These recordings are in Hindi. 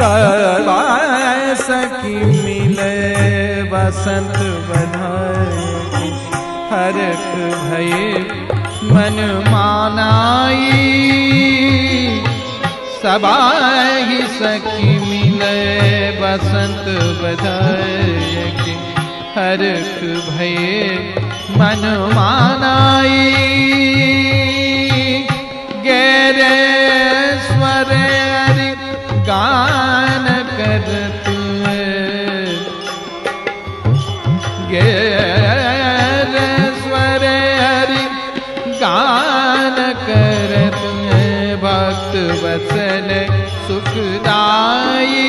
सब सखी मिले, बसंत बधाई। हरक भये मन मानाई। सबाही सखी मिले, बसंत बधाई। हरक भये मन मानाई। गेरे स्वर गान करत गेर स्वर हरि गान करत भक्त वचन सुखदाई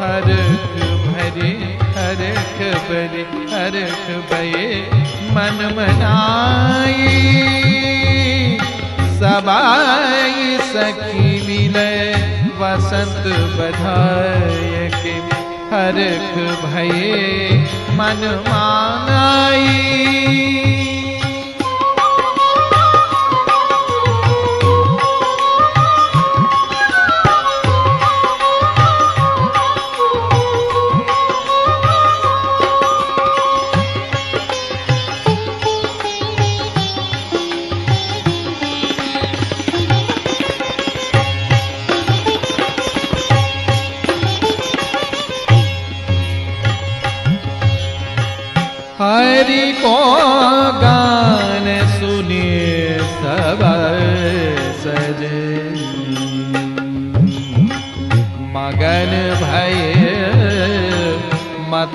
हरख भरे हरख भरे, हरख भये मन मनाई। सबाई सखी वसंत बधाय के हरख भये मन मानाई।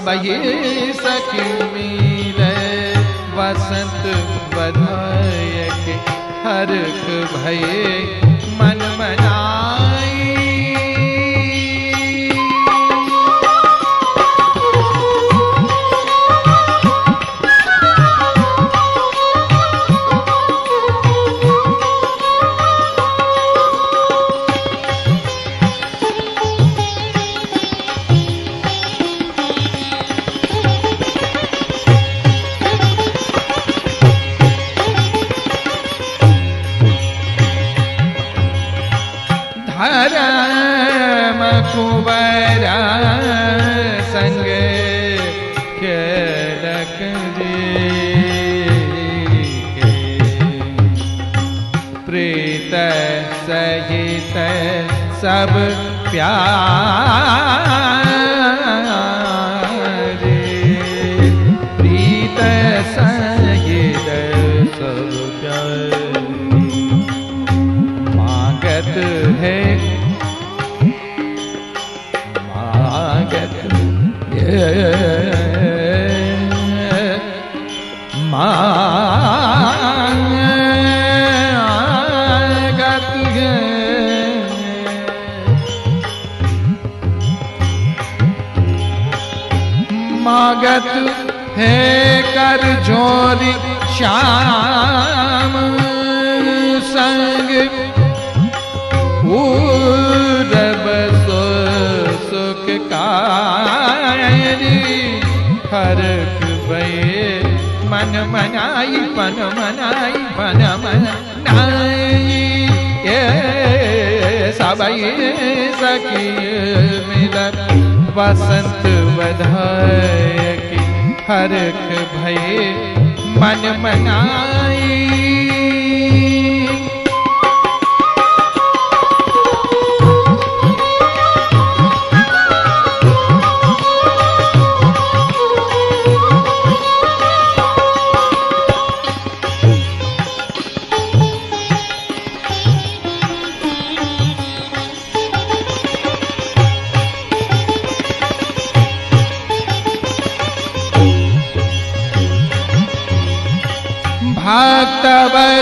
सब ये सखी मिले वसंत बधायक हरख भये। सब प्यार। प्रीत सहित सब मागत है। मागत मागत मागत है कर जोरी श्याम संग। सो सुख कारी। हरक भये मन मनाई, पन मनाई पन मनाई। ये सबई सखी मिलन वसंत बधाय की हरख भये मन मनाई।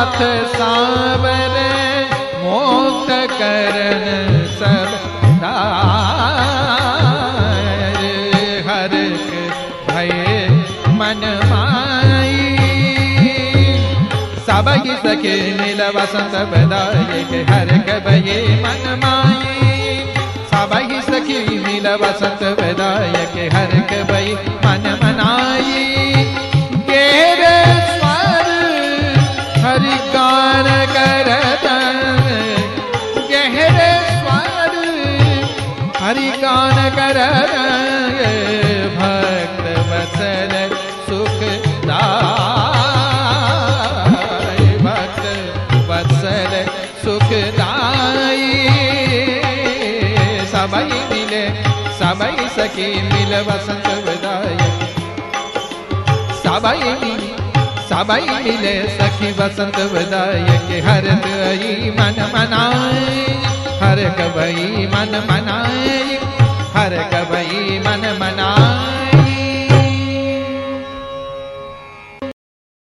नाथ सावरे मुक्त करन सब हर भय मन सब ही सके नील वसंत बदाय के हर भय मन माई। सब ही सखी नील वसंत बदाय के हर भय मन मनाई। गान करत गहरे स्वर हरि गान करत भक्त वत्सल सुख दाय। भक्त वत्सल सुख दाई सबई मिले, सबई सखी मिल वसंत बदाई सबई मिले सबई मिले सखी बसंत बदाई के हर दई मन मनाए। हर कबई मन मनाए। हर कबई मन मनाए।